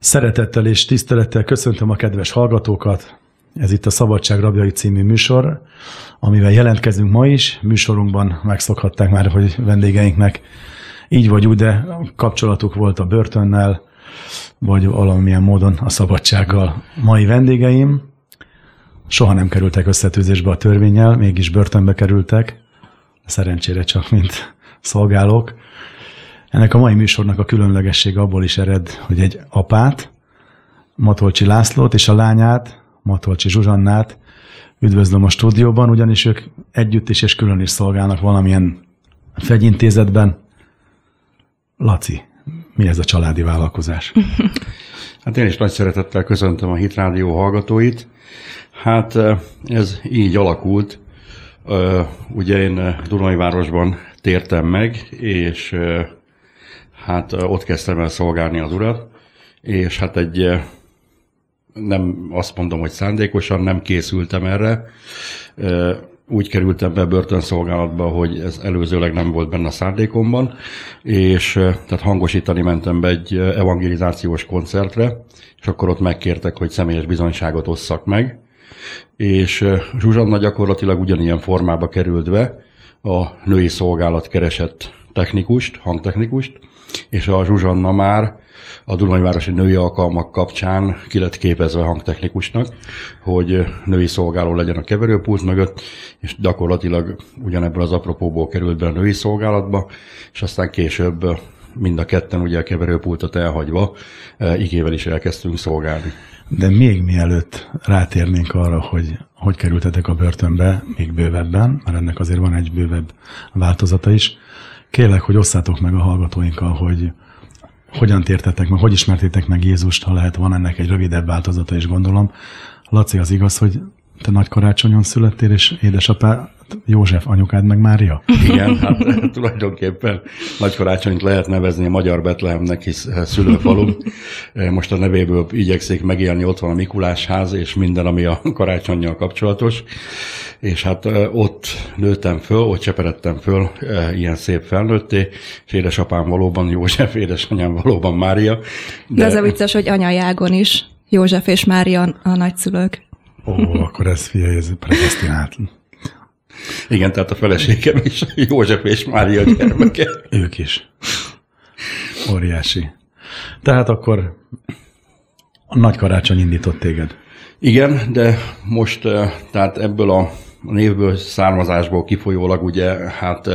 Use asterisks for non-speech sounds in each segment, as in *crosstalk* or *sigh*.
Szeretettel és tisztelettel köszöntöm a kedves hallgatókat. Ez itt a Szabadság Rabjai című műsor, amivel jelentkezünk ma is. Műsorunkban megszokhatták már, hogy vendégeinknek így vagy úgy, de kapcsolatuk volt a börtönnel, vagy valamilyen módon a szabadsággal. Mai vendégeim soha nem kerültek összetűzésbe a törvényel, mégis börtönbe kerültek, szerencsére csak mint szolgálók. Ennek a mai műsornak a különlegesség abból is ered, hogy egy apát, Matolcsi Lászlót és a lányát, Matolcsi Zsuzsannát üdvözlöm a stúdióban, ugyanis ők együtt is és külön is szolgálnak valamilyen fegyintézetben. Laci, mi ez a családi vállalkozás? *laughs* Hát én is nagy szeretettel köszöntöm a Hit Rádió hallgatóit. Hát ez így alakult. Ugye én Dunajvárosban tértem meg, és hát ott kezdtem el szolgálni az urat, és hát egy nem azt mondom, hogy szándékosan nem készültem erre. Úgy kerültem be börtönszolgálatba, hogy ez előzőleg nem volt benne a szándékomban, és tehát hangosítani mentem be egy evangelizációs koncertre, és akkor ott megkértek, hogy személyes bizonyságot osszak meg, és Zsuzsanna gyakorlatilag ugyanilyen formába került be, a női szolgálat keresett technikust, hangtechnikust, és a Zsuzsanna már a Dunajvárosi Női Alkalmak kapcsán ki lett képezve hangtechnikusnak, hogy női szolgáló legyen a keverőpult mögött, és gyakorlatilag ugyanebből az apropóból került be a női szolgálatba, és aztán később mind a ketten ugye a keverőpultot elhagyva igével is elkezdtünk szolgálni. De még mielőtt rátérnénk arra, hogy hogy kerültetek a börtönbe, még bővebben, mert ennek azért van egy bővebb változata is, kérlek, hogy osszátok meg a hallgatóinkkal, hogy hogyan tértetek meg, hogy ismertétek meg Jézust, ha lehet, van ennek egy rövidebb változata is gondolom. Laci, az igaz, hogy te nagy karácsonyon születtél, és édesapá József, anyukád meg Mária? Igen, hát *laughs* tulajdonképpen nagy karácsonyt lehet nevezni a magyar Betlehemnek, hisz szülőfalum. Most a nevéből igyekszik megélni, ott van a Mikulás ház, és minden, ami a karácsonyjal kapcsolatos. És hát ott nőttem föl, ott cseperedtem föl, ilyen szép felnőtté, és édesapám valóban József, édesanyám valóban Mária. De, de az a vicces, hogy anyajágon is József és Mária a nagyszülők. Ó, akkor ez figyelj, ez predestinát. Igen, tehát a feleségem is József és Mária gyermeke. ők is. Óriási. Tehát akkor a nagy karácsony indított téged. Igen, de most tehát ebből a névből, származásból kifolyólag ugye hát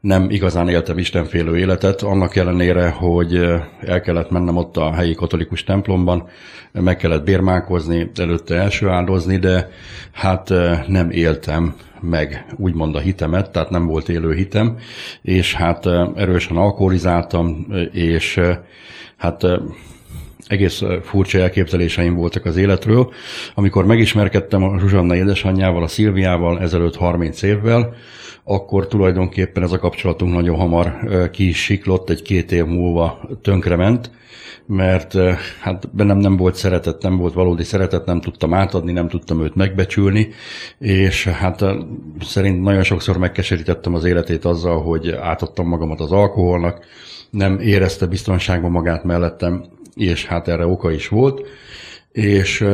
nem igazán éltem istenfélő életet, annak ellenére, hogy el kellett mennem ott a helyi katolikus templomban, meg kellett bérmálkozni, előtte első áldozni, de hát nem éltem meg úgymond a hitemet, tehát nem volt élő hitem, és hát erősen alkoholizáltam, és hát egész furcsa elképzeléseim voltak az életről. Amikor megismerkedtem a Zsuzsanna édesanyjával, a Szilviával ezelőtt 30 évvel, akkor tulajdonképpen ez a kapcsolatunk nagyon hamar ki is siklott, egy két év múlva tönkrement, mert hát bennem nem volt szeretet, nem volt valódi szeretet, nem tudtam átadni, nem tudtam őt megbecsülni, és hát szerint nagyon sokszor megkeserítettem az életét azzal, hogy átadtam magamat az alkoholnak, nem érezte biztonságban magát mellettem, és hát erre oka is volt, és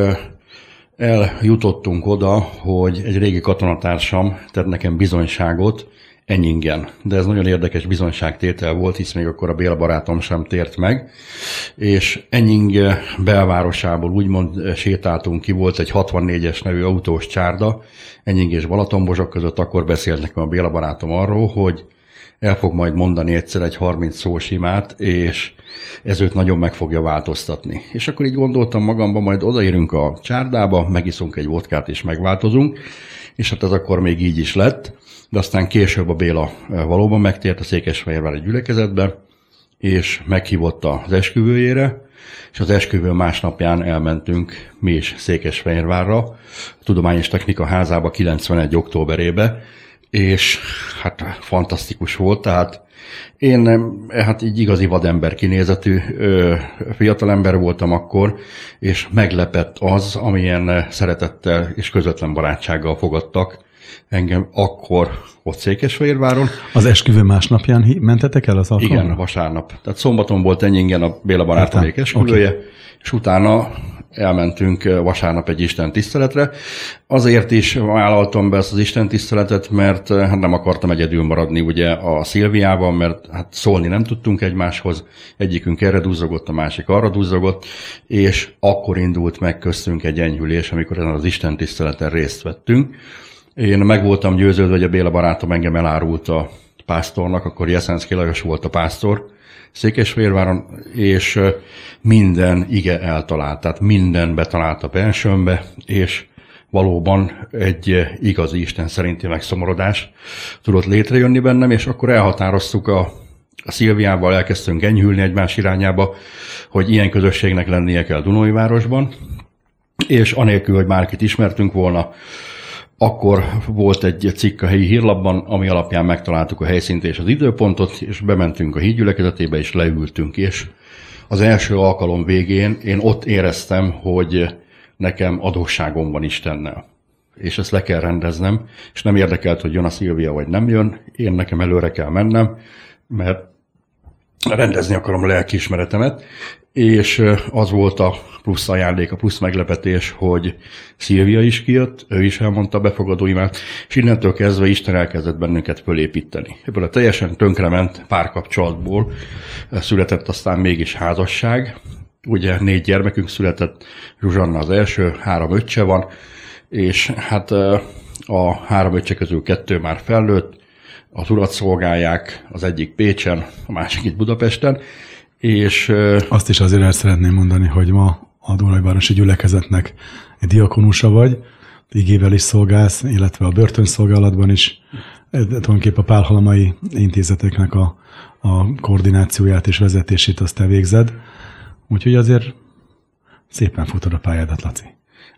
eljutottunk oda, hogy egy régi katonatársam tett nekem bizonyságot, Ennyingen. De ez nagyon érdekes bizonyságtétel volt, hisz még akkor a Béla barátom sem tért meg. És Ennying belvárosából úgymond sétáltunk ki, volt egy 64-es nevű autós csárda, Ennying és Balatonbozsok között, akkor beszélt nekem a Béla barátom arról, hogy el fog majd mondani egyszer egy 30 szós imát, és ez őt nagyon meg fogja változtatni. És akkor így gondoltam magamban, majd odaérünk a csárdába, megiszunk egy vodkát és megváltozunk, és hát ez akkor még így is lett, de aztán később a Béla eh, valóban megtért a Székesfehérvári gyülekezetbe, és meghívott az esküvőjére, és az esküvő másnapján elmentünk mi is Székesfehérvárra, a Tudományos Technika házába 91. októberébe, és hát fantasztikus volt, tehát én hát így igazi vadember kinézetű fiatalember voltam akkor, és meglepett az, amilyen szeretettel és közvetlen barátsággal fogadtak engem akkor ott Székesfehérváron. Az esküvő másnapján mentetek el az alkalomra? Igen, vasárnap. Tehát szombaton volt Enyingen a Béla barátomék esküvője, okay. és utána elmentünk vasárnap egy Isten tiszteletre. Azért is vállaltam be ezt az Isten tiszteletet, mert hát nem akartam egyedül maradni ugye a Szilviában, mert hát szólni nem tudtunk egymáshoz, egyikünk erre duzzogott, a másik arra duzzogott, és akkor indult meg köztünk egy enyhülés, amikor ezen az Isten tiszteleten részt vettünk. Én meg voltam győződve, hogy a Béla barátom engem elárult a pásztornak, akkor Jeszenszki Lajos volt a pásztor, Székesfehérváron, és minden ige eltalált, tehát minden betalált a bensőmbe, és valóban egy igazi Isten szerinti megszomorodás tudott létrejönni bennem, és akkor elhatároztuk a, a Szilviával, elkezdtünk enyhülni egymás irányába, hogy ilyen közösségnek lennie kell Dunói-városban, és anélkül, hogy bárkit ismertünk volna, akkor volt egy cikk a helyi hírlapban, ami alapján megtaláltuk a helyszínt és az időpontot, és bementünk a hídgyülekezetébe, és leültünk, és az első alkalom végén én ott éreztem, hogy nekem adósságom van Istennel. És ezt le kell rendeznem, és nem érdekelt, hogy jön a Szilvia, vagy nem jön, én nekem előre kell mennem, mert rendezni akarom a lelkiismeretemet, és az volt a plusz ajándék, a plusz meglepetés, hogy Szilvia is kijött, ő is elmondta a befogadóimát, és innentől kezdve Isten elkezdett bennünket fölépíteni. Ebből a teljesen tönkrement párkapcsolatból született aztán mégis házasság. Ugye négy gyermekünk született, Zsuzsanna az első, három öccse van, és hát a három öccse közül kettő már felnőtt, az urat szolgálják, az egyik Pécsen, a másik itt Budapesten, és... Azt is azért el szeretném mondani, hogy ma a Dunajvárosi gyülekezetnek egy diakonusa vagy, igével is szolgálsz, illetve a börtönszolgálatban is, tulajdonképpen a pálhalamai intézeteknek a, a koordinációját és vezetését azt te végzed. Úgyhogy azért szépen futod a pályádat, Laci.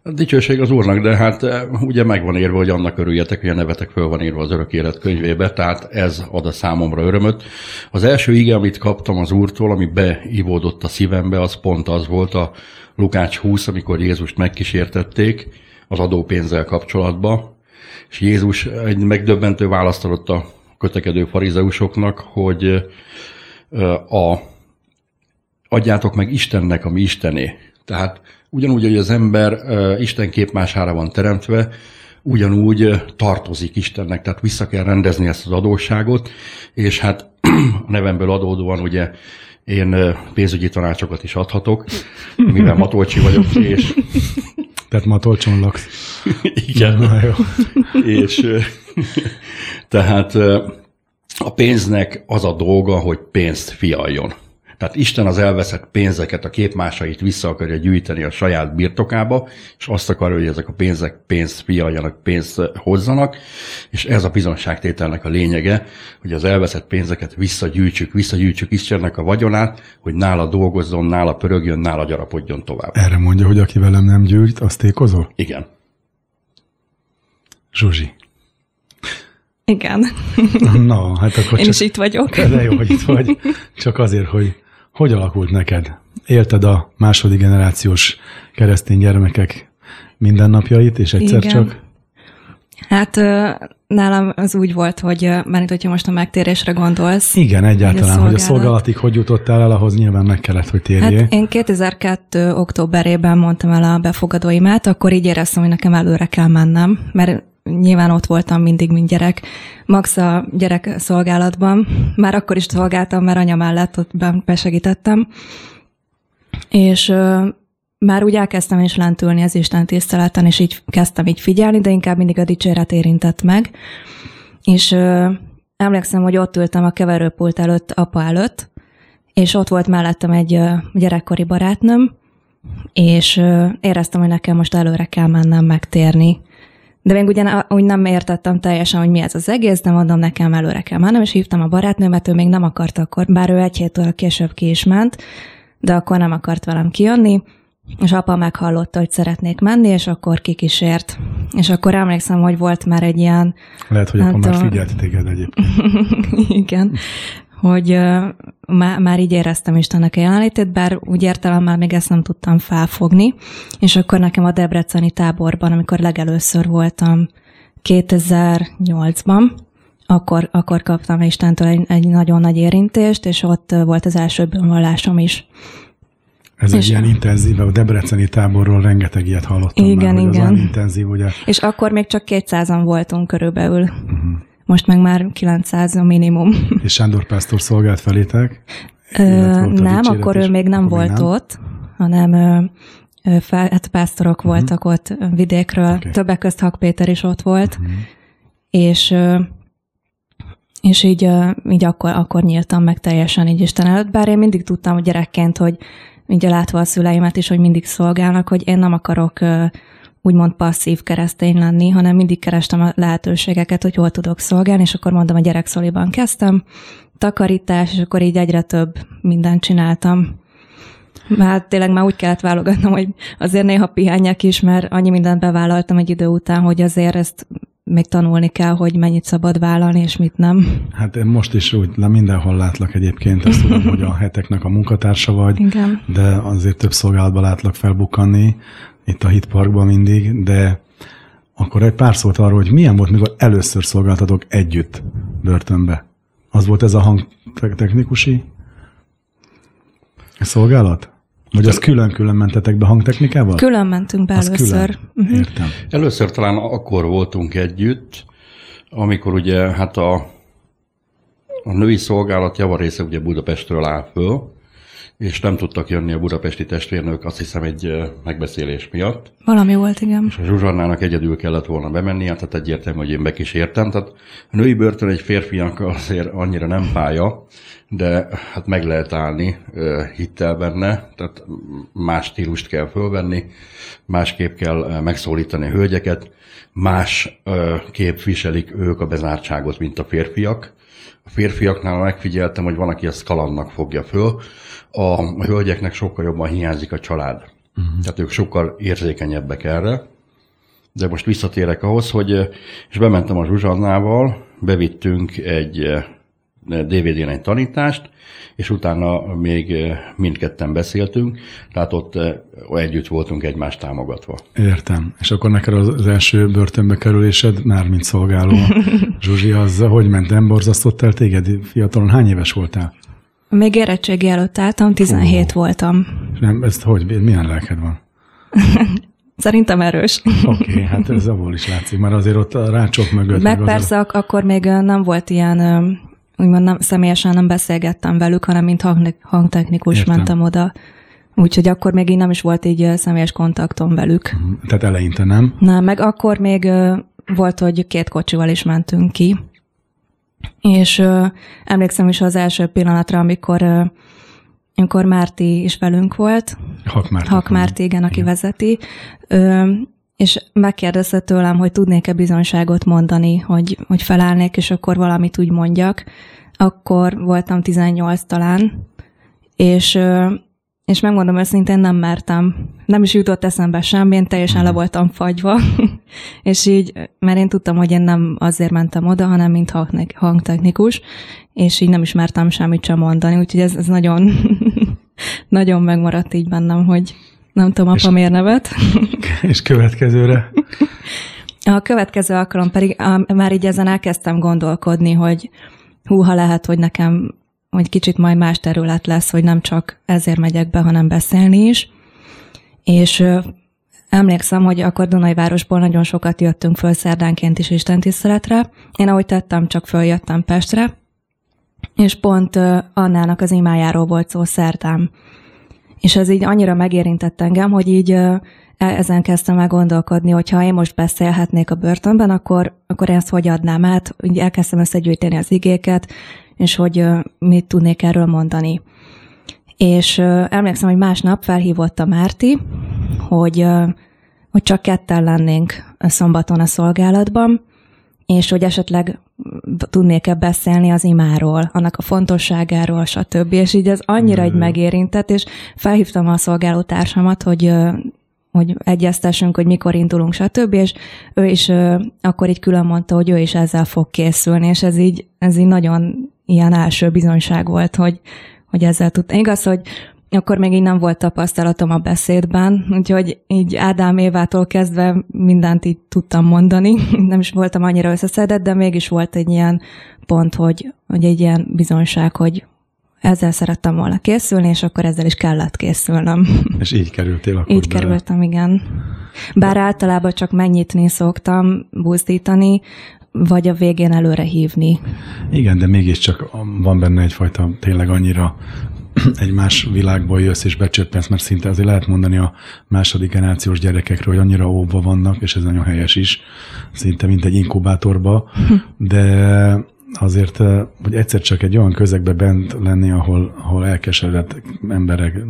A dicsőség az Úrnak, de hát eh, ugye meg van írva, hogy annak örüljetek, hogy a nevetek föl van írva az örök élet könyvébe, tehát ez ad a számomra örömöt. Az első ige, amit kaptam az Úrtól, ami beivódott a szívembe, az pont az volt a Lukács 20, amikor Jézust megkísértették az adópénzzel kapcsolatba, és Jézus egy megdöbbentő választ adott a kötekedő farizeusoknak, hogy eh, a, adjátok meg Istennek, ami Istené. Tehát Ugyanúgy, hogy az ember Isten képmására van teremtve, ugyanúgy tartozik Istennek, tehát vissza kell rendezni ezt az adósságot, és hát *clears throat* a nevemből adódóan ugye én pénzügyi tanácsokat is adhatok, mivel Matolcsi vagyok, és... *laughs* Tehát Matolcson laksz. Igen. Na, jó. és *laughs* tehát a pénznek az a dolga, hogy pénzt fialjon. Tehát Isten az elveszett pénzeket, a képmásait vissza akarja gyűjteni a saját birtokába, és azt akarja, hogy ezek a pénzek pénzt fialjanak, pénzt hozzanak, és ez a bizonságtételnek a lényege, hogy az elveszett pénzeket visszagyűjtsük, visszagyűjtsük Istennek a vagyonát, hogy nála dolgozzon, nála pörögjön, nála gyarapodjon tovább. Erre mondja, hogy aki velem nem gyűjt, azt tékozol? Igen. Zsuzsi. Igen. Na, hát akkor Én csak... is itt vagyok. De jó, hogy itt vagy. Csak azért, hogy hogy alakult neked? Élted a második generációs keresztény gyermekek mindennapjait, és egyszer Igen. csak? Hát nálam az úgy volt, hogy már hogyha most a megtérésre gondolsz. Igen, egyáltalán, a hogy a szolgálatig hogy jutottál el, ahhoz nyilván meg kellett, hogy térjél. Hát én 2002. októberében mondtam el a befogadóimát, akkor így éreztem, hogy nekem előre kell mennem, mert nyilván ott voltam mindig, mint gyerek. Max a gyerek szolgálatban. Már akkor is szolgáltam, mert anya mellett ott besegítettem. És már úgy elkezdtem is lentülni az Isten tiszteleten, és így kezdtem így figyelni, de inkább mindig a dicséret érintett meg. És ö, emlékszem, hogy ott ültem a keverőpult előtt, apa előtt, és ott volt mellettem egy ö, gyerekkori barátnőm, és ö, éreztem, hogy nekem most előre kell mennem megtérni de még ugyan úgy nem értettem teljesen, hogy mi ez az egész, de mondom, nekem előre kell mennem, és hívtam a barátnőmet, ő még nem akart akkor, bár ő egy héttől később ki is ment, de akkor nem akart velem kijönni, és apa meghallotta, hogy szeretnék menni, és akkor kikísért. És akkor emlékszem, hogy volt már egy ilyen... Lehet, hogy akkor már figyelt téged egyébként. *laughs* Igen hogy uh, má, már így éreztem Istennek a jelenlétét, bár úgy értelemmel még ezt nem tudtam felfogni, és akkor nekem a Debreceni táborban, amikor legelőször voltam 2008-ban, akkor, akkor kaptam Istentől egy, egy nagyon nagy érintést, és ott volt az első bűnvallásom is. Ez És- egy ilyen intenzív, a debreceni táborról rengeteg ilyet hallottam Igen, már, az igen. olyan intenzív, ugye. És akkor még csak 200-an voltunk körülbelül. Most meg már 900 a minimum. És Sándor Pásztor szolgált felétek. Ö, nem, akkor ő még nem Akkor volt nem. ott, hanem ö, fel, hát pásztorok uh-huh. voltak ott vidékről. Okay. Többek közt Hak Péter is ott volt. Uh-huh. És ö, és így, ö, így akkor, akkor nyíltam meg teljesen így Isten előtt, bár én mindig tudtam hogy gyerekként, hogy így látva a szüleimet is, hogy mindig szolgálnak, hogy én nem akarok úgymond passzív keresztény lenni, hanem mindig kerestem a lehetőségeket, hogy hol tudok szolgálni, és akkor mondom, a gyerekszoliban kezdtem, takarítás, és akkor így egyre több mindent csináltam. Már tényleg már úgy kellett válogatnom, hogy azért néha pihenjek is, mert annyi mindent bevállaltam egy idő után, hogy azért ezt még tanulni kell, hogy mennyit szabad vállalni, és mit nem. Hát én most is úgy le mindenhol látlak egyébként, azt tudom, hogy a *laughs* heteknek a munkatársa vagy, Igen. de azért több szolgálatban látlak felbukkanni, itt a Hitparkban mindig, de akkor egy pár szót arról, hogy milyen volt, mikor először szolgáltatok együtt börtönbe. Az volt ez a hangtechnikusi szolgálat? Vagy az külön-külön mentetek be hangtechnikával? Külön mentünk be Az először. Külön. Értem. Először talán akkor voltunk együtt, amikor ugye hát a, a női szolgálat javarésze ugye Budapestről áll föl, és nem tudtak jönni a budapesti testvérnők, azt hiszem egy megbeszélés miatt. Valami volt, igen. És a Zsuzsannának egyedül kellett volna bemennie, tehát egyértelmű, hogy én bekísértem. Tehát a női börtön egy férfiak azért annyira nem pálya, de hát meg lehet állni hittel benne, tehát más stílust kell fölvenni, másképp kell megszólítani a hölgyeket, más kép viselik ők a bezártságot, mint a férfiak. A férfiaknál megfigyeltem, hogy van, aki ezt kalannak fogja föl, a hölgyeknek sokkal jobban hiányzik a család. Uh-huh. Tehát ők sokkal érzékenyebbek erre. De most visszatérek ahhoz, hogy eh, és bementem a Zsuzsannával, bevittünk egy eh, DVD-n egy tanítást, és utána még eh, mindketten beszéltünk, tehát ott együtt voltunk egymást támogatva. Értem. És akkor neked az az első börtönbe kerülésed, már mint szolgáló, *laughs* Zsuzsi, az hogy ment? Nem borzasztott el téged fiatalon? Hány éves voltál? Még érettségi előtt álltam, 17 voltam. Nem, ezt hogy, milyen lelked van? *laughs* Szerintem erős. Oké, okay, hát ez abból is látszik, mert azért ott a rácsok mögött. Meg azért- persze ak- akkor még nem volt ilyen, úgymond nem, személyesen nem beszélgettem velük, hanem mint hang, hangtechnikus Értem. mentem oda. Úgyhogy akkor még így nem is volt így személyes kontaktom velük. Tehát eleinte nem. Na, meg akkor még volt, hogy két kocsival is mentünk ki. És ö, emlékszem is az első pillanatra, amikor, ö, amikor Márti is velünk volt, Hak már. Hak Márti, igen, aki vezeti, ö, és megkérdezte tőlem, hogy tudnék-e bizonyságot mondani, hogy, hogy felállnék, és akkor valamit úgy mondjak. Akkor voltam 18 talán, és, ö, és megmondom őszintén, nem mertem. Nem is jutott eszembe semmi, én teljesen le voltam fagyva, *laughs* és így, mert én tudtam, hogy én nem azért mentem oda, hanem mint hang- hangtechnikus, és így nem is mertem semmit sem mondani, úgyhogy ez, ez nagyon, *laughs* nagyon megmaradt így bennem, hogy nem tudom, apa miért nevet. *laughs* És következőre? A következő alkalom pedig á, már így ezen elkezdtem gondolkodni, hogy hú, ha lehet, hogy nekem hogy kicsit majd más terület lesz, hogy nem csak ezért megyek be, hanem beszélni is. És emlékszem, hogy akkor Dunajvárosból nagyon sokat jöttünk föl szerdánként is istentiszteletre. Én ahogy tettem, csak följöttem Pestre, és pont Annának az imájáról volt szó szerdán. És ez így annyira megérintett engem, hogy így e- ezen kezdtem el gondolkodni, hogy ha én most beszélhetnék a börtönben, akkor, akkor ezt hogy adnám át. Így elkezdtem összegyűjteni az igéket, és hogy mit tudnék erről mondani. És emlékszem, hogy másnap felhívott a Márti, hogy, hogy csak ketten lennénk szombaton a szolgálatban, és hogy esetleg tudnék-e beszélni az imáról, annak a fontosságáról, stb. És így ez annyira egy megérintett, és felhívtam a szolgálótársamat, hogy hogy egyeztessünk, hogy mikor indulunk, stb. És ő is ö, akkor így külön mondta, hogy ő is ezzel fog készülni, és ez így, ez így nagyon ilyen első bizonyság volt, hogy, hogy ezzel tudtam. Igaz, hogy akkor még így nem volt tapasztalatom a beszédben, úgyhogy így Ádám Évától kezdve mindent így tudtam mondani. *laughs* Nem is voltam annyira összeszedett, de mégis volt egy ilyen pont, hogy, hogy egy ilyen bizonyság, hogy, ezzel szerettem volna készülni, és akkor ezzel is kellett készülnöm. *laughs* És így kerültél akkor Így bele. kerültem, igen. Bár általában csak megnyitni szoktam, buzdítani, vagy a végén előre hívni. Igen, de mégiscsak van benne egyfajta tényleg annyira *clears throat* egy más világból jössz és becsöppensz, mert szinte azért lehet mondani a második generációs gyerekekről, hogy annyira óvva vannak, és ez nagyon helyes is, szinte mint egy inkubátorba, de azért, hogy egyszer csak egy olyan közegbe bent lenni, ahol, ahol elkeseredett emberek,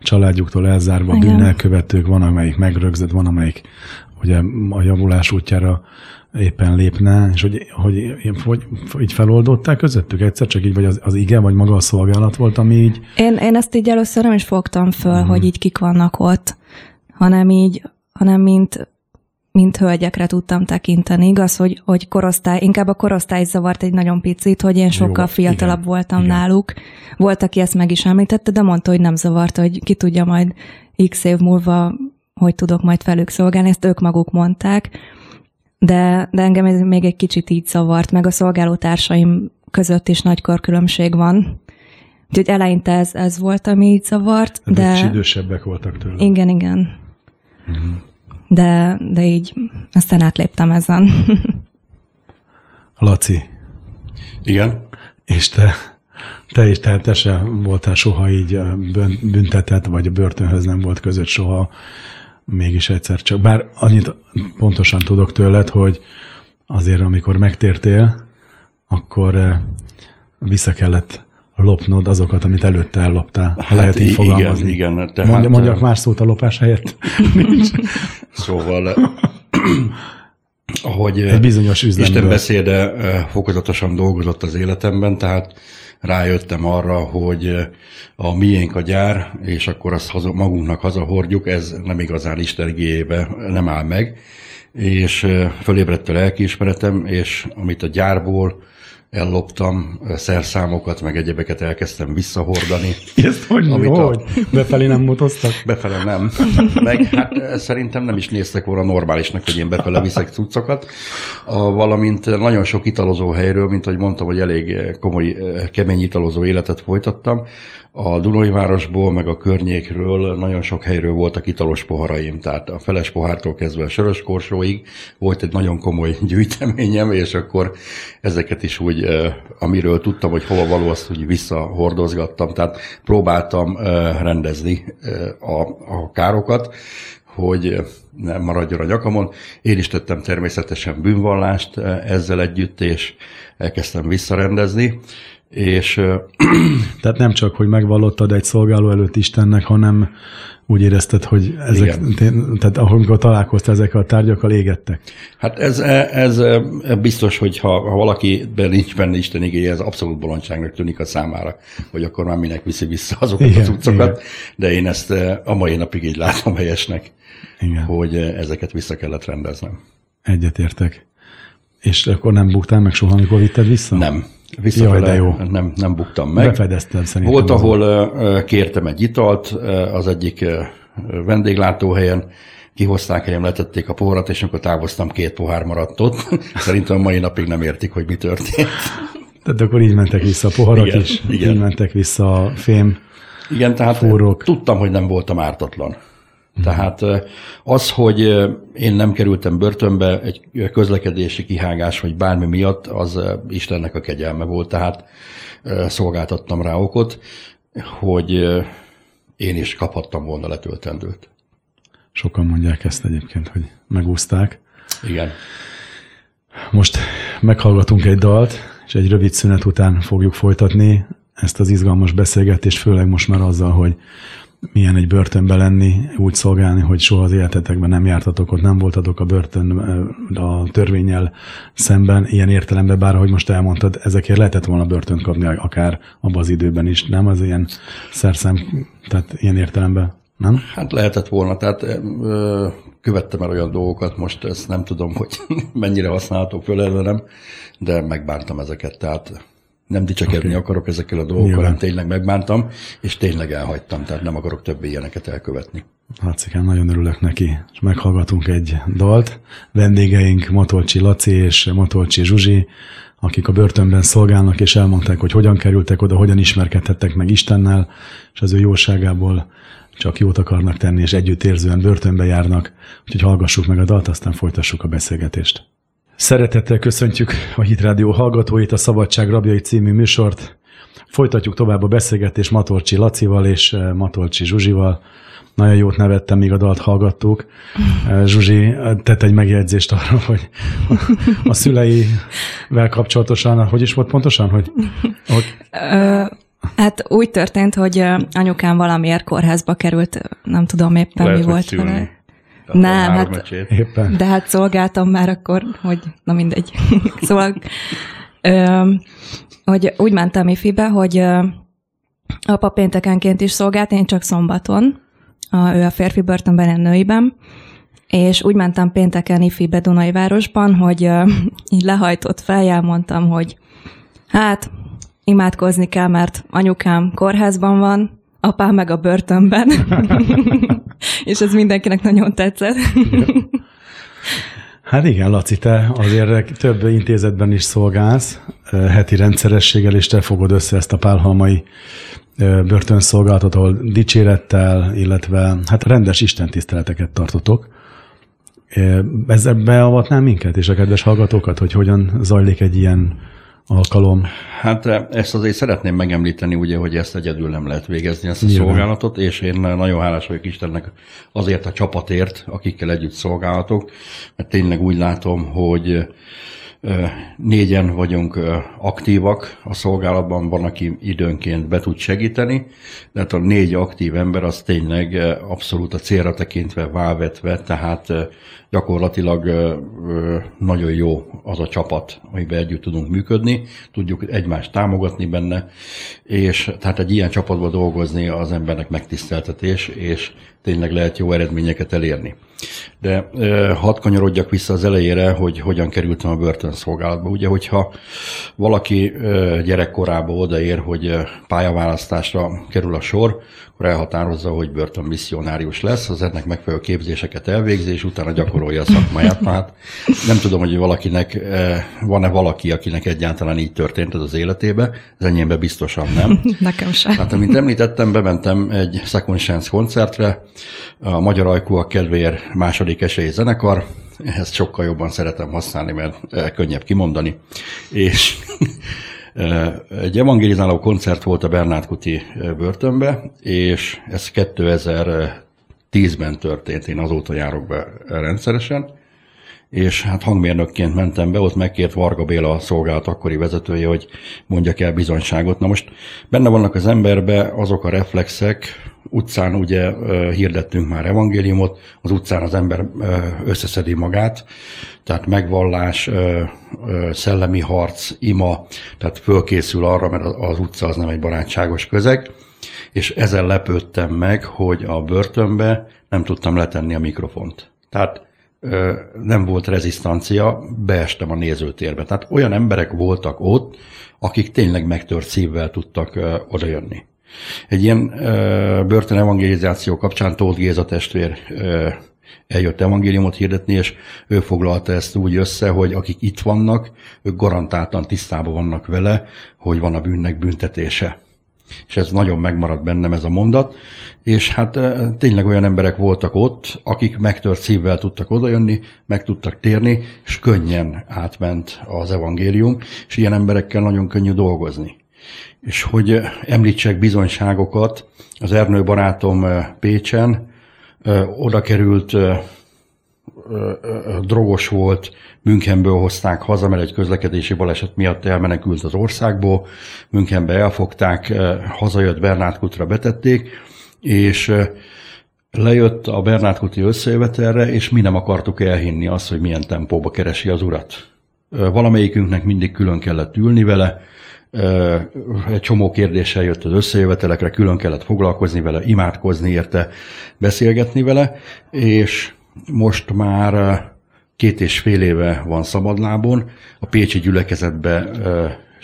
családjuktól elzárva, Igen. bűnelkövetők, van, amelyik megrögzött, van, amelyik ugye a javulás útjára éppen lépne, és hogy, hogy, hogy így feloldották közöttük egyszer, csak így, vagy az, az ige, vagy maga a szolgálat volt, ami így, Én, én ezt így először nem is fogtam föl, mm. hogy így kik vannak ott, hanem így, hanem mint, mint hölgyekre tudtam tekinteni. Igaz, hogy, hogy korosztály, inkább a korosztály zavart egy nagyon picit, hogy én sokkal Jó, fiatalabb igen, voltam igen. náluk. Volt, aki ezt meg is említette, de mondta, hogy nem zavart, hogy ki tudja majd x év múlva, hogy tudok majd velük szolgálni, ezt ők maguk mondták. De, de engem ez még egy kicsit így zavart, meg a szolgálótársaim között is nagy korkülönbség van. Úgyhogy eleinte ez, ez volt, ami így zavart, de... de... és idősebbek voltak tőle. Igen, igen. De, de így aztán átléptem ezen. *laughs* Laci, Igen. és te, te is, te, te se voltál soha így büntetett, vagy a börtönhöz nem volt között soha, mégis egyszer csak. Bár annyit pontosan tudok tőled, hogy azért, amikor megtértél, akkor ö, vissza kellett lopnod azokat, amit előtte elloptál. Ha lehet így i- fogalmazni. Igen, igen. Mondja, Tehát, mondjak más szót a lopás helyett? *laughs* Szóval, ahogy Egy bizonyos üzletből. Isten beszéde eh, fokozatosan dolgozott az életemben, tehát rájöttem arra, hogy eh, a miénk a gyár, és akkor azt haza, magunknak hazahordjuk, ez nem igazán Isten igéjébe nem áll meg, és eh, fölébredt a lelkiismeretem, és amit a gyárból elloptam, szerszámokat, meg egyebeket elkezdtem visszahordani. *laughs* Ezt hogy, Amit a- hogy? Befelé nem mutoztak? Befele nem. Meg hát eh, szerintem nem is néztek volna normálisnak, hogy én befele viszek cuccokat. A, valamint nagyon sok italozó helyről, mint ahogy mondtam, hogy elég eh, komoly, eh, kemény italozó életet folytattam. A Dunai városból, meg a környékről nagyon sok helyről voltak italos poharaim, tehát a feles pohártól kezdve a sörös korsóig volt egy nagyon komoly *laughs* gyűjteményem, és akkor ezeket is úgy, amiről tudtam, hogy hova való, azt úgy visszahordozgattam, tehát próbáltam rendezni a, a károkat, hogy nem maradjon a nyakamon. Én is tettem természetesen bűnvallást ezzel együtt, és elkezdtem visszarendezni, és eh, *clears throat* Tehát nem csak, hogy megvallottad egy szolgáló előtt Istennek, hanem úgy érezted, hogy ezek, Igen. tehát amikor találkoztál ezekkel a tárgyakkal, égettek. Hát ez, ez biztos, hogy ha, ha valakiben nincs benne Isten igéje, ez abszolút bolondságnak tűnik a számára, hogy akkor már minek viszi vissza azokat Igen, a cuccokat, igen. de én ezt eh, a mai napig így látom helyesnek, Igen, hogy ezeket vissza kellett rendeznem. egyetértek. És akkor nem buktál meg soha, amikor vitted vissza? Nem. Visszafele jó. Nem, nem buktam meg. Befedeztem szerintem. Volt, ahol kértem egy italt az egyik vendéglátóhelyen, kihozták helyem, letették a poharat, és amikor távoztam, két pohár maradt ott. *laughs* Szerintem a mai napig nem értik, hogy mi történt. Tehát akkor így mentek vissza a poharak Igen, is, igen. így mentek vissza a fém. Igen, tehát Fúrók. tudtam, hogy nem voltam ártatlan. Tehát ö, az, hogy én nem kerültem börtönbe egy közlekedési kihágás, vagy bármi miatt, az Istennek a kegyelme volt, tehát szolgáltattam rá okot, hogy én is kaphattam volna letöltendőt. Sokan mondják ezt egyébként, hogy megúzták. Igen. Most meghallgatunk egy dalt, és egy rövid szünet után fogjuk folytatni ezt az izgalmas beszélgetést, főleg most már azzal, hogy milyen egy börtönbe lenni, úgy szolgálni, hogy soha az életetekben nem jártatok ott, nem voltatok a börtön a törvényel szemben, ilyen értelemben, bár ahogy most elmondtad, ezekért lehetett volna börtönt kapni akár abban az időben is, nem? Az ilyen szerszem, tehát ilyen értelemben, nem? Hát lehetett volna, tehát ö, követtem el olyan dolgokat, most ezt nem tudom, hogy *laughs* mennyire használhatók föl ellenem, de megbántam ezeket, tehát nem dicsekedni okay. akarok ezekkel a dolgokkal, Nyilván. hanem tényleg megbántam, és tényleg elhagytam, tehát nem akarok többé ilyeneket elkövetni. Lacikán, nagyon örülök neki. És meghallgatunk egy dalt. Vendégeink Matolcsi Laci és Matolcsi Zsuzsi, akik a börtönben szolgálnak, és elmondták, hogy hogyan kerültek oda, hogyan ismerkedhettek meg Istennel, és az ő jóságából csak jót akarnak tenni, és együttérzően börtönbe járnak. Úgyhogy hallgassuk meg a dalt, aztán folytassuk a beszélgetést. Szeretettel köszöntjük a Hit Rádió hallgatóit, a Szabadság Rabjai című műsort. Folytatjuk tovább a beszélgetést Matolcsi Lacival és eh, Matolcsi Zsuzsival. Nagyon jót nevettem, míg a dalt hallgattuk. Eh, Zsuzsi tett egy megjegyzést arra, hogy a szüleivel kapcsolatosan, hogy is volt pontosan, hogy... hogy... Hát úgy történt, hogy anyukám valamiért kórházba került, nem tudom éppen Lehet, mi volt szülni. Nem, hát, éppen. de hát szolgáltam már akkor, hogy na mindegy. *laughs* szóval, ö, hogy úgy mentem ifibe, hogy apa péntekenként is szolgált, én csak szombaton, a, ő a férfi börtönben, én nőiben, és úgy mentem pénteken ifibe Dunajvárosban, hogy uh, így lehajtott fejjel mondtam, hogy hát imádkozni kell, mert anyukám kórházban van, apám meg a börtönben. *laughs* és ez mindenkinek nagyon tetszett. *laughs* Hát igen, Laci, te azért több intézetben is szolgálsz, heti rendszerességgel, és te fogod össze ezt a pálhalmai börtönszolgálatot, ahol dicsérettel, illetve hát rendes istentiszteleteket tartotok. Ezzel beavatnám minket és a kedves hallgatókat, hogy hogyan zajlik egy ilyen alkalom. Hát eh, ezt azért szeretném megemlíteni, ugye, hogy ezt egyedül nem lehet végezni, ezt a Nyilván. szolgálatot, és én nagyon hálás vagyok Istennek azért a csapatért, akikkel együtt szolgálatok, mert tényleg úgy látom, hogy Négyen vagyunk aktívak a szolgálatban, van, aki időnként be tud segíteni, de hát a négy aktív ember az tényleg abszolút a célra tekintve válvetve, tehát gyakorlatilag nagyon jó az a csapat, amiben együtt tudunk működni, tudjuk egymást támogatni benne, és tehát egy ilyen csapatban dolgozni az embernek megtiszteltetés, és tényleg lehet jó eredményeket elérni. De hadd kanyarodjak vissza az elejére, hogy hogyan kerültem a börtönszolgálatba. Ugye, hogyha valaki gyerekkorába odaér, hogy pályaválasztásra kerül a sor, akkor elhatározza, hogy börtönmisszionárius lesz, az ennek megfelelő képzéseket elvégzi, és utána gyakorolja a szakmáját. Hát nem tudom, hogy valakinek, van-e valaki, akinek egyáltalán így történt ez az életébe, az enyémben biztosan nem. *laughs* Nekem sem. Hát, amint említettem, bementem egy Second Chance koncertre, a Magyar Ajkúak kedvéért második esély zenekar, ezt sokkal jobban szeretem használni, mert könnyebb kimondani, és *laughs* egy evangelizáló koncert volt a Bernát Kuti börtönbe, és ez 2010-ben történt, én azóta járok be rendszeresen, és hát hangmérnökként mentem be, ott megkért Varga Béla a szolgálat akkori vezetője, hogy mondjak el bizonyságot. Na most benne vannak az emberbe azok a reflexek, utcán ugye hirdettünk már evangéliumot, az utcán az ember összeszedi magát, tehát megvallás, szellemi harc, ima, tehát fölkészül arra, mert az utca az nem egy barátságos közeg, és ezzel lepődtem meg, hogy a börtönbe nem tudtam letenni a mikrofont. Tehát nem volt rezisztancia, beestem a nézőtérbe. Tehát olyan emberek voltak ott, akik tényleg megtört szívvel tudtak odajönni. Egy ilyen börtön evangelizáció kapcsán Tóth Géza testvér eljött evangéliumot hirdetni, és ő foglalta ezt úgy össze, hogy akik itt vannak, ők garantáltan tisztában vannak vele, hogy van a bűnnek büntetése. És ez nagyon megmaradt bennem ez a mondat, és hát tényleg olyan emberek voltak ott, akik megtört szívvel tudtak odajönni, meg tudtak térni, és könnyen átment az evangélium, és ilyen emberekkel nagyon könnyű dolgozni. És hogy említsek bizonyságokat, az Ernő barátom Pécsen oda került, drogos volt, Münchenből hozták haza, mert egy közlekedési baleset miatt elmenekült az országból, Münchenbe elfogták, hazajött Bernátkutra betették, és lejött a Bernátkuti összejövetelre, és mi nem akartuk elhinni azt, hogy milyen tempóba keresi az urat. Valamelyikünknek mindig külön kellett ülni vele, egy csomó kérdéssel jött az összejövetelekre, külön kellett foglalkozni vele, imádkozni érte, beszélgetni vele, és most már két és fél éve van szabadlábon, a Pécsi gyülekezetbe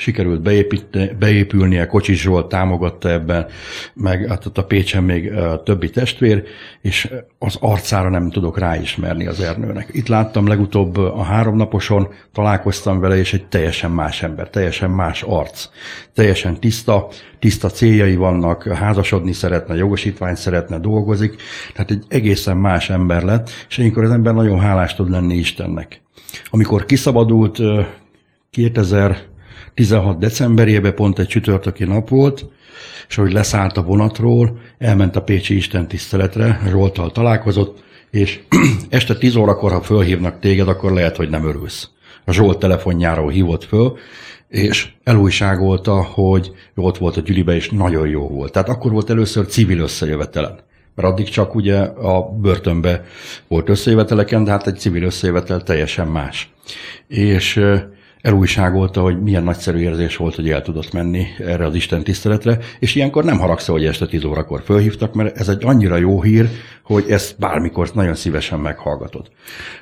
sikerült beépít, beépülnie, Kocsis Zsolt támogatta ebben, meg hát a Pécsen még többi testvér, és az arcára nem tudok ráismerni az Ernőnek. Itt láttam legutóbb a háromnaposon, találkoztam vele, és egy teljesen más ember, teljesen más arc, teljesen tiszta, tiszta céljai vannak, házasodni szeretne, jogosítványt szeretne, dolgozik, tehát egy egészen más ember lett, és ilyenkor az ember nagyon hálás tud lenni Istennek. Amikor kiszabadult 2016. decemberében, pont egy csütörtöki nap volt, és ahogy leszállt a vonatról, elment a Pécsi Isten tiszteletre, Zsoltal találkozott, és *clears throat* este 10 órakor, ha fölhívnak téged, akkor lehet, hogy nem örülsz. A Zsolt telefonjáról hívott föl, és elújságolta, hogy ott volt a gyülibe, és nagyon jó volt. Tehát akkor volt először civil összejövetelen. Mert addig csak ugye a börtönbe volt összejöveteleken, de hát egy civil összejövetel teljesen más. És elújságolta, hogy milyen nagyszerű érzés volt, hogy el tudott menni erre az Isten tiszteletre, és ilyenkor nem haragsza, hogy este 10 órakor fölhívtak, mert ez egy annyira jó hír, hogy ezt bármikor nagyon szívesen meghallgatod.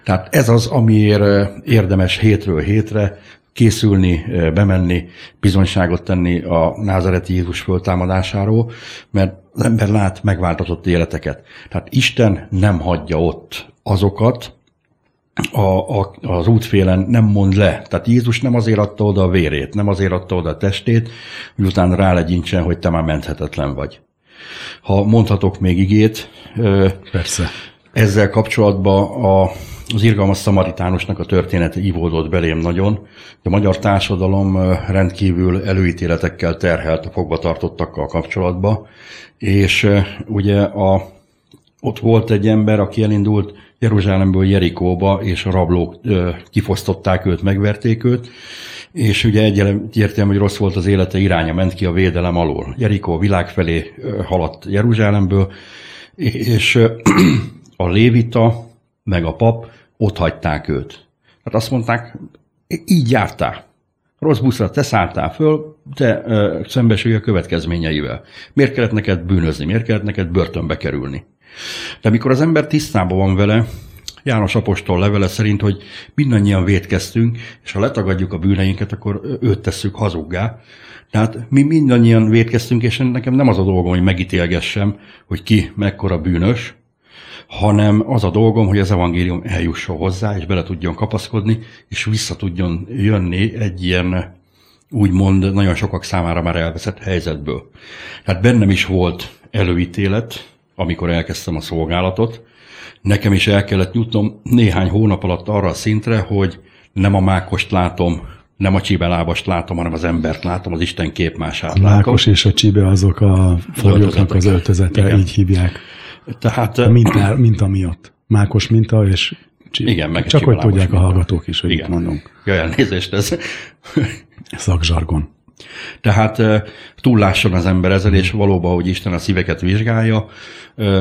Tehát ez az, amiért érdemes hétről hétre készülni, bemenni, bizonyságot tenni a názareti Jézus föltámadásáról, mert az ember lát megváltozott életeket. Tehát Isten nem hagyja ott azokat, a, a, az útfélen nem mond le. Tehát Jézus nem azért adta oda a vérét, nem azért adta oda a testét, hogy utána rálegyintsen, hogy te már menthetetlen vagy. Ha mondhatok még igét, Persze. ezzel kapcsolatban a, az irgalmas szamaritánusnak a története ivódott belém nagyon. A magyar társadalom rendkívül előítéletekkel terhelt a fogvatartottakkal kapcsolatban, és ugye a, ott volt egy ember, aki elindult Jeruzsálemből Jerikóba, és a rablók kifosztották őt, megverték őt, és ugye egyértelmű, hogy rossz volt az élete iránya, ment ki a védelem alól. Jerikó világ felé haladt Jeruzsálemből, és a lévita, meg a pap ott hagyták őt. Hát azt mondták, így jártál. Rossz buszra te szálltál föl, te ö, szembesülj a következményeivel. Miért kellett neked bűnözni? Miért kellett neked börtönbe kerülni? De amikor az ember tisztában van vele, János Apostol levele szerint, hogy mindannyian védkeztünk, és ha letagadjuk a bűneinket, akkor őt tesszük hazuggá. Tehát mi mindannyian védkeztünk, és nekem nem az a dolgom, hogy megítélgessem, hogy ki mekkora bűnös, hanem az a dolgom, hogy az evangélium eljusson hozzá, és bele tudjon kapaszkodni, és vissza tudjon jönni egy ilyen úgymond nagyon sokak számára már elveszett helyzetből. Tehát bennem is volt előítélet, amikor elkezdtem a szolgálatot. Nekem is el kellett jutnom néhány hónap alatt arra a szintre, hogy nem a mákost látom, nem a csibelábast látom, hanem az embert látom, az Isten képmását látom. Mákos és a csibe azok a foglyoknak az öltözete, Igen. így hívják. Tehát, a minta, minta miatt. Mákos minta és csibe. Igen, meg Csak hogy tudják minta. a hallgatók is, hogy Igen. mondunk. Ja, elnézést, ez... Szakzsargon. Tehát túllásson az ember ezzel, és valóban, hogy Isten a szíveket vizsgálja,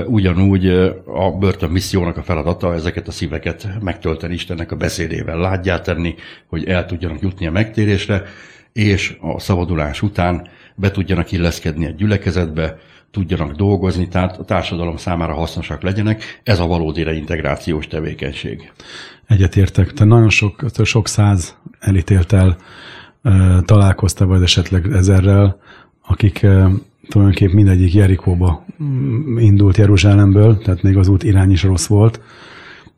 ugyanúgy a börtön missziónak a feladata ezeket a szíveket megtölteni Istennek a beszédével, látját tenni, hogy el tudjanak jutni a megtérésre, és a szabadulás után be tudjanak illeszkedni a gyülekezetbe, tudjanak dolgozni, tehát a társadalom számára hasznosak legyenek. Ez a valódi reintegrációs tevékenység. Egyetértek. Te nagyon sok, sok száz elítéltel találkozta vagy esetleg ezerrel, akik tulajdonképpen mindegyik Jerikóba mm, indult Jeruzsálemből, tehát még az út irány is rossz volt,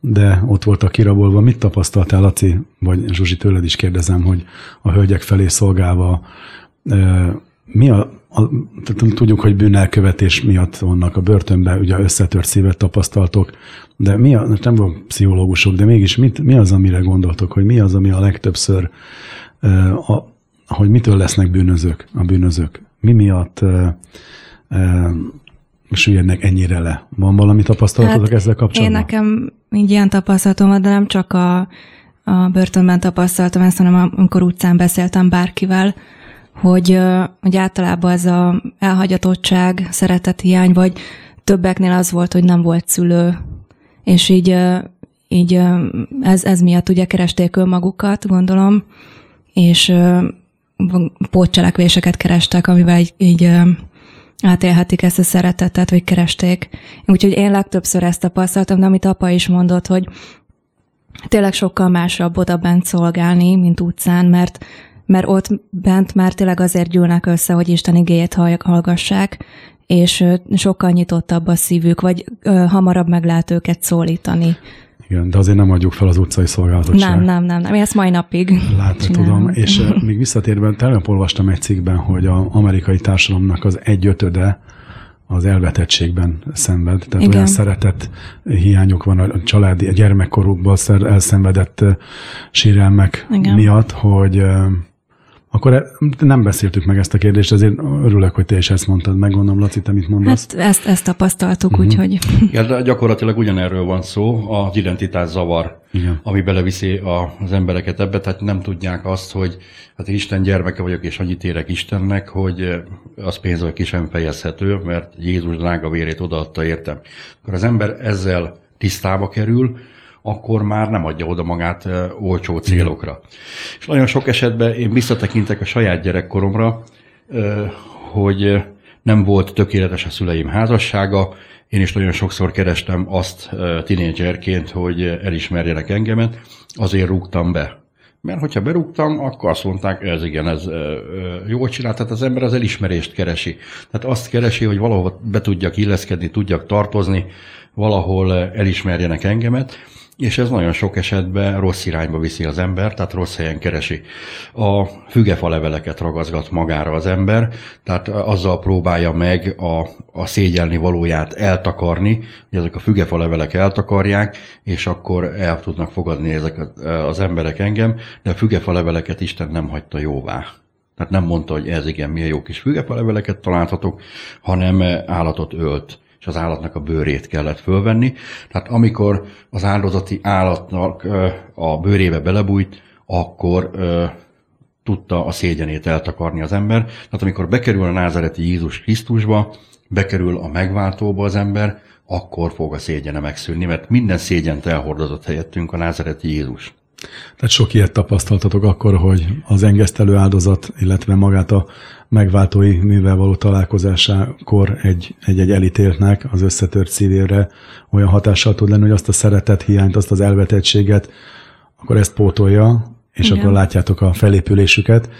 de ott voltak kirabolva. Mit tapasztaltál, Laci, vagy Zsuzsi, tőled is kérdezem, hogy a hölgyek felé szolgálva mi a, a, tudjuk, hogy bűnelkövetés miatt vannak a börtönben, ugye összetört szívet tapasztaltok, de mi a, nem vagyok pszichológusok, de mégis mit, mi az, amire gondoltok, hogy mi az, ami a legtöbbször a, hogy mitől lesznek bűnözők a bűnözők. Mi miatt e, e, süllyednek ennyire le? Van valami tapasztalatotok hát ezzel kapcsolatban? Én nekem így ilyen tapasztalatom de nem csak a, a börtönben tapasztaltam ezt, hanem amikor utcán beszéltem bárkivel, hogy, hogy általában ez a elhagyatottság, szeretethiány, vagy többeknél az volt, hogy nem volt szülő, és így, így ez, ez miatt ugye keresték önmagukat, gondolom, és pótcselekvéseket kerestek, amivel így, így átélhetik ezt a szeretetet, vagy keresték. Úgyhogy én legtöbbször ezt tapasztaltam, de amit apa is mondott, hogy tényleg sokkal másabb oda bent szolgálni, mint utcán, mert mert ott bent már tényleg azért gyűlnek össze, hogy Isten igéjét hallgassák, és sokkal nyitottabb a szívük, vagy ö, hamarabb meg lehet őket szólítani. Igen, de azért nem adjuk fel az utcai szolgálatot Nem, nem, nem, nem. Ezt mai napig Látni tudom. És még visszatérve, tegnap olvastam egy cikkben, hogy az amerikai társadalomnak az egyötöde az elvetettségben szenved. Tehát Igen. olyan szeretet hiányok van a családi, a gyermekkorukban elszenvedett sérelmek Igen. miatt, hogy akkor e- nem beszéltük meg ezt a kérdést, ezért örülök, hogy te is ezt mondtad. Meggondolom, Laci, te mit mondasz? Hát ezt, ezt tapasztaltuk, uh-huh. úgyhogy... *laughs* Ja, de gyakorlatilag ugyanerről van szó, az identitás zavar, Igen. ami beleviszi az embereket ebbe, tehát nem tudják azt, hogy hát Isten gyermeke vagyok, és annyit érek Istennek, hogy az pénzvel ki sem fejezhető, mert Jézus drága vérét odaadta értem. Akkor az ember ezzel tisztába kerül, akkor már nem adja oda magát olcsó célokra. És nagyon sok esetben én visszatekintek a saját gyerekkoromra, hogy nem volt tökéletes a szüleim házassága, én is nagyon sokszor kerestem azt tinédzserként, hogy elismerjenek engemet, azért rúgtam be. Mert hogyha berúgtam, akkor azt mondták, ez igen, ez jól csinált, tehát az ember az elismerést keresi. Tehát azt keresi, hogy valahol be tudjak illeszkedni, tudjak tartozni, valahol elismerjenek engemet, és ez nagyon sok esetben rossz irányba viszi az ember, tehát rossz helyen keresi. A fügefa leveleket ragazgat magára az ember, tehát azzal próbálja meg a, a szégyelni valóját eltakarni, hogy ezek a fügefa levelek eltakarják, és akkor el tudnak fogadni ezek az emberek engem, de a fügefa leveleket Isten nem hagyta jóvá. Tehát nem mondta, hogy ez igen, milyen jó kis fügefa leveleket találhatok, hanem állatot ölt és az állatnak a bőrét kellett fölvenni. Tehát amikor az áldozati állatnak a bőrébe belebújt, akkor tudta a szégyenét eltakarni az ember. Tehát amikor bekerül a názareti Jézus Krisztusba, bekerül a megváltóba az ember, akkor fog a szégyene megszűnni, mert minden szégyent elhordozott helyettünk a názareti Jézus. Tehát sok ilyet tapasztaltatok akkor, hogy az engesztelő áldozat, illetve magát a megváltói művel való találkozásakor egy, egy, egy elítéltnek az összetört szívére olyan hatással tud lenni, hogy azt a szeretet hiányt, azt az elvetettséget, akkor ezt pótolja, és Igen. akkor látjátok a felépülésüket.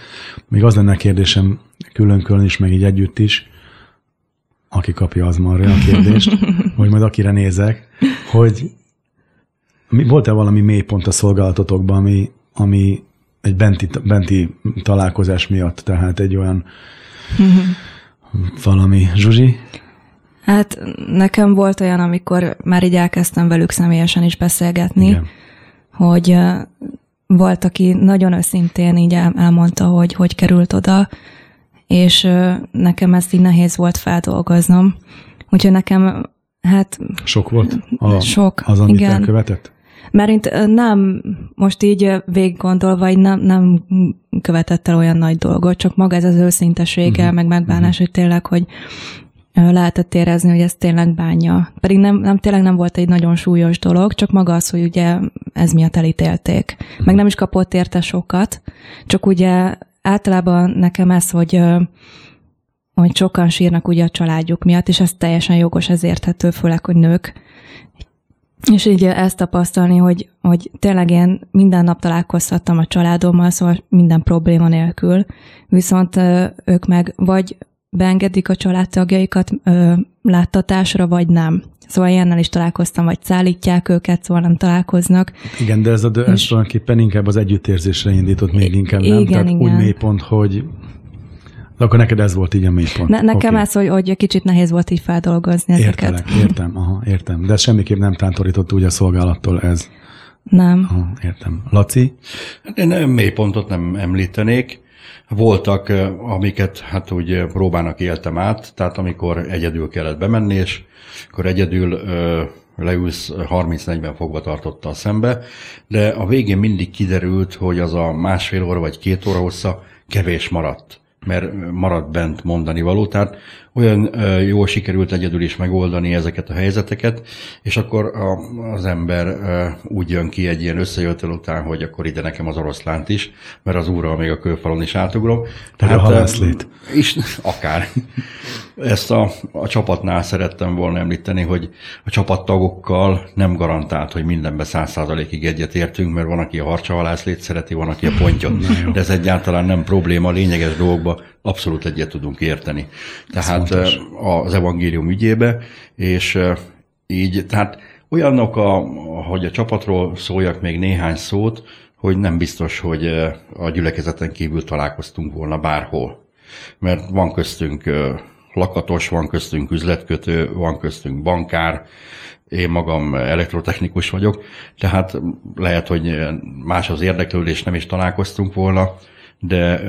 Még az lenne a kérdésem külön-külön is, meg így együtt is, aki kapja, az marja a kérdést, *laughs* hogy majd akire nézek, hogy volt-e valami mélypont a szolgálatotokban, ami, ami egy benti, benti találkozás miatt, tehát egy olyan valami. Zsuzsi? Hát nekem volt olyan, amikor már így elkezdtem velük személyesen is beszélgetni, Igen. hogy volt, aki nagyon őszintén így elmondta, hogy hogy került oda, és nekem ezt így nehéz volt feldolgoznom. Úgyhogy nekem, hát... Sok volt? A, sok, az, amit igen. elkövetett? Mert nem, most így végig gondolva, hogy nem, nem követett el olyan nagy dolgot, csak maga ez az őszintesége, uh-huh. meg megbánás, uh-huh. hogy tényleg, hogy lehetett érezni, hogy ez tényleg bánja. Pedig nem, nem, tényleg nem volt egy nagyon súlyos dolog, csak maga az, hogy ugye ez miatt elítélték. Meg nem is kapott érte sokat, csak ugye általában nekem ez, hogy hogy sokan sírnak ugye a családjuk miatt, és ez teljesen jogos, ez érthető, főleg, hogy nők és így ezt tapasztalni, hogy, hogy tényleg én minden nap találkozhattam a családommal, szóval minden probléma nélkül, viszont ők meg vagy beengedik a családtagjaikat ö, láttatásra, vagy nem. Szóval ilyennel is találkoztam, vagy szállítják őket, szóval nem találkoznak. Igen, de ez, a, ez tulajdonképpen inkább az együttérzésre indított még inkább, nem? Igen, Tehát igen. úgy mélypont, hogy de akkor neked ez volt így a mélypont. Ne, nekem okay. ez, hogy, hogy kicsit nehéz volt így feldolgozni ezeket. Értelek, értem, aha, értem. De ez semmiképp nem tántorított úgy a szolgálattól ez. Nem. Aha, értem. Laci? Hát én nem mélypontot nem említenék. Voltak, amiket hát úgy próbának éltem át, tehát amikor egyedül kellett bemenni, és akkor egyedül leülsz 30-40 fogva tartotta a szembe, de a végén mindig kiderült, hogy az a másfél óra vagy két óra hossza kevés maradt mert maradt bent mondani való. Tehát olyan jól sikerült egyedül is megoldani ezeket a helyzeteket, és akkor a, az ember úgy jön ki egy ilyen összejöttel után, hogy akkor ide nekem az oroszlánt is, mert az úrral még a kőfalon is átugrom. Tehát, a halászlét. Is, akár. Ezt a, a csapatnál szerettem volna említeni, hogy a csapattagokkal nem garantált, hogy mindenben száz százalékig egyet értünk, mert van, aki a harcsahalászlét szereti, van, aki a pontyot. De ez egyáltalán nem probléma, lényeges dolgokban abszolút egyet tudunk érteni. Tehát az evangélium ügyébe, és így, tehát olyanok, a, hogy a csapatról szóljak még néhány szót, hogy nem biztos, hogy a gyülekezeten kívül találkoztunk volna bárhol. Mert van köztünk lakatos, van köztünk üzletkötő, van köztünk bankár, én magam elektrotechnikus vagyok, tehát lehet, hogy más az érdeklődés, nem is találkoztunk volna, de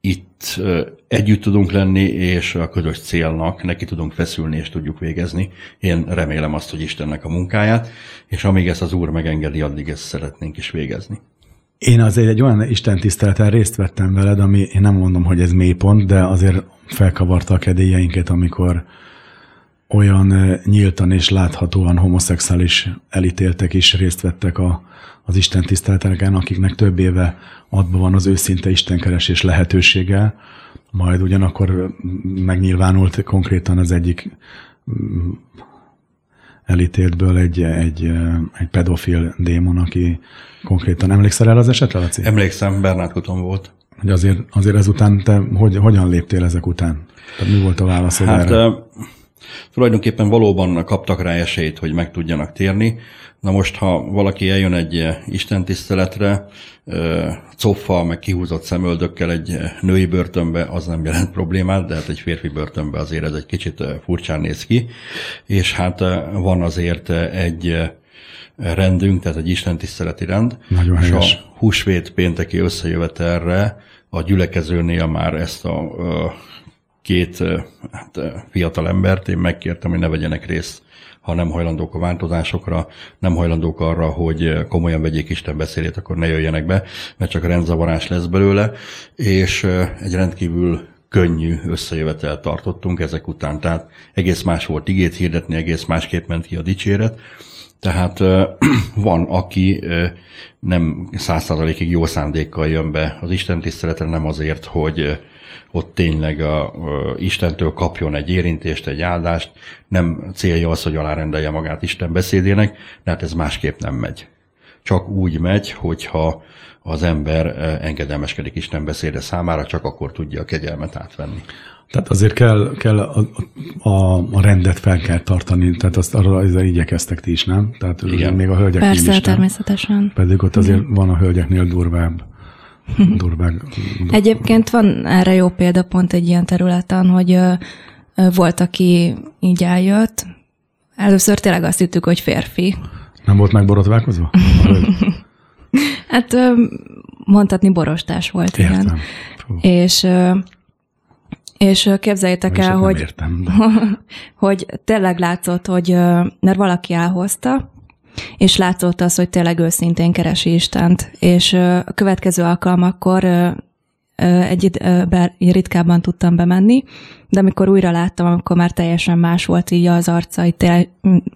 itt együtt tudunk lenni, és a közös célnak neki tudunk feszülni, és tudjuk végezni. Én remélem azt, hogy Istennek a munkáját, és amíg ezt az Úr megengedi, addig ezt szeretnénk is végezni. Én azért egy olyan Isten tiszteleten részt vettem veled, ami én nem mondom, hogy ez mélypont, de azért felkavarta a kedélyeinket, amikor olyan nyíltan és láthatóan homoszexuális elítéltek is részt vettek a, az Isten tiszteleteken, akiknek több éve adva van az őszinte istenkeresés lehetősége, majd ugyanakkor megnyilvánult konkrétan az egyik mm, elítéltből egy, egy, egy pedofil démon, aki konkrétan emlékszel el az esetre, Laci? Emlékszem, Bernát Kuton volt. Hogy azért, azért ezután te hogy, hogyan léptél ezek után? Tehát mi volt a válaszod hát, erre? Tulajdonképpen valóban kaptak rá esélyt, hogy meg tudjanak térni. Na most, ha valaki eljön egy istentiszteletre, coffa, meg kihúzott szemöldökkel egy női börtönbe, az nem jelent problémát, de hát egy férfi börtönbe azért ez egy kicsit furcsán néz ki. És hát van azért egy rendünk, tehát egy istentiszteleti rend. Nagyon és helyes. a húsvét pénteki összejövetelre a gyülekezőnél már ezt a két hát, fiatal embert én megkértem, hogy ne vegyenek részt, ha nem hajlandók a változásokra, nem hajlandók arra, hogy komolyan vegyék Isten beszélét, akkor ne jöjjenek be, mert csak rendzavarás lesz belőle, és egy rendkívül könnyű összejövetel tartottunk ezek után. Tehát egész más volt igét hirdetni, egész másképp ment ki a dicséret. Tehát *clears throat* van, aki nem százszázalékig jó szándékkal jön be az Isten tiszteletre, nem azért, hogy ott tényleg a, a Istentől kapjon egy érintést, egy áldást, nem célja az, hogy alárendelje magát Isten beszédének, de hát ez másképp nem megy. Csak úgy megy, hogyha az ember engedelmeskedik Isten beszéde számára, csak akkor tudja a kegyelmet átvenni. Tehát azért kell, kell a, a, a rendet fel kell tartani, tehát azt arra ezzel igyekeztek ti is, nem? Tehát Igen. még a hölgyeknél Persze, is, természetesen. Pedig ott azért Igen. van a hölgyeknél durvább. Durvább. Egyébként van erre jó példa pont egy ilyen területen, hogy volt, aki így eljött. Először tényleg azt hittük, hogy férfi. Nem volt megborotválkozva? *laughs* hát mondhatni borostás volt, Értem. igen. Fú. És és képzeljétek el, hogy, értem, de... *laughs* hogy tényleg látszott, hogy mert valaki elhozta, és látszott az, hogy tényleg őszintén keresi Istent. És a következő alkalmakkor egy ritkábban tudtam bemenni, de amikor újra láttam, akkor már teljesen más volt így az arca, tényleg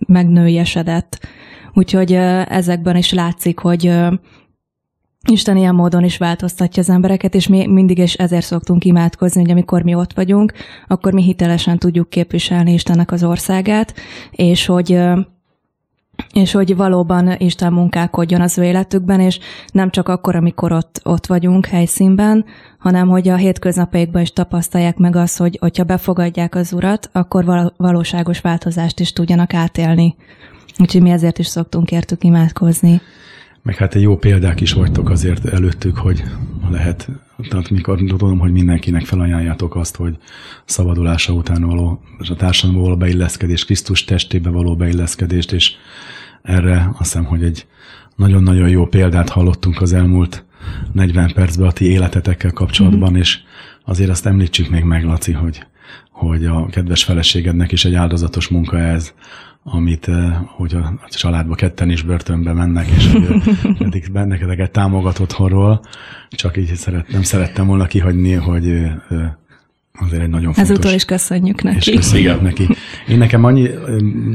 megnőjesedett. Úgyhogy ezekben is látszik, hogy Isten ilyen módon is változtatja az embereket, és mi mindig is ezért szoktunk imádkozni, hogy amikor mi ott vagyunk, akkor mi hitelesen tudjuk képviselni Istennek az országát, és hogy és hogy valóban Isten munkálkodjon az ő életükben, és nem csak akkor, amikor ott, ott vagyunk helyszínben, hanem hogy a hétköznapaikban is tapasztalják meg azt, hogy hogyha befogadják az Urat, akkor valóságos változást is tudjanak átélni. Úgyhogy mi ezért is szoktunk értük imádkozni. Meg hát egy jó példák is vagytok azért előttük, hogy lehet, tehát mikor tudom, hogy mindenkinek felajánljátok azt, hogy szabadulása után való, és a társadalomba való beilleszkedés, Krisztus testébe való beilleszkedést, és erre azt hiszem, hogy egy nagyon-nagyon jó példát hallottunk az elmúlt 40 percben a ti életetekkel kapcsolatban, mm-hmm. és azért azt említsük még meg, Laci, hogy, hogy a kedves feleségednek is egy áldozatos munka ez, amit, eh, hogy a családba ketten is börtönbe mennek, és hogy *laughs* eddig benneteket támogat otthonról, csak így szeret, nem szerettem volna kihagyni, hogy eh, azért egy nagyon fontos. Ezúttal is köszönjük neki. És köszönjük neki. Én nekem annyi,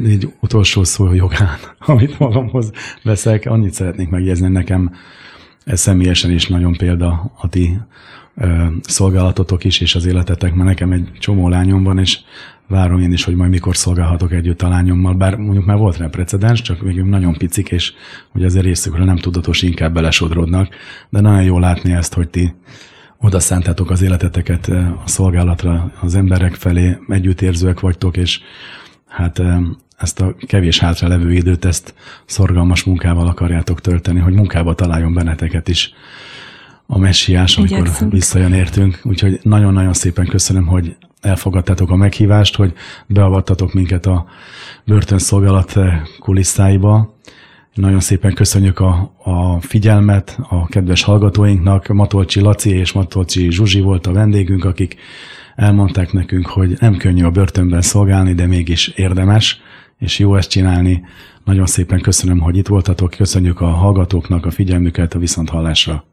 egy utolsó szó jogán, *laughs* amit magamhoz veszek, annyit szeretnék megjegyezni, nekem ez személyesen is nagyon példa a ti szolgálatotok is, és az életetek, mert nekem egy csomó lányom van, és várom én is, hogy majd mikor szolgálhatok együtt a lányommal, bár mondjuk már volt rá precedens, csak még nagyon picik, és hogy azért részükről nem tudatos, inkább belesodrodnak, de nagyon jó látni ezt, hogy ti oda szántátok az életeteket a szolgálatra az emberek felé, együttérzőek vagytok, és hát ezt a kevés hátra levő időt, ezt szorgalmas munkával akarjátok tölteni, hogy munkába találjon benneteket is a messiás, amikor Igyekszünk. visszajön értünk. Úgyhogy nagyon-nagyon szépen köszönöm, hogy elfogadtátok a meghívást, hogy beavattatok minket a börtönszolgálat kulisszáiba. Nagyon szépen köszönjük a, a figyelmet a kedves hallgatóinknak. Matolcsi Laci és Matolcsi Zsuzsi volt a vendégünk, akik elmondták nekünk, hogy nem könnyű a börtönben szolgálni, de mégis érdemes, és jó ezt csinálni. Nagyon szépen köszönöm, hogy itt voltatok, köszönjük a hallgatóknak a figyelmüket a viszonthallásra.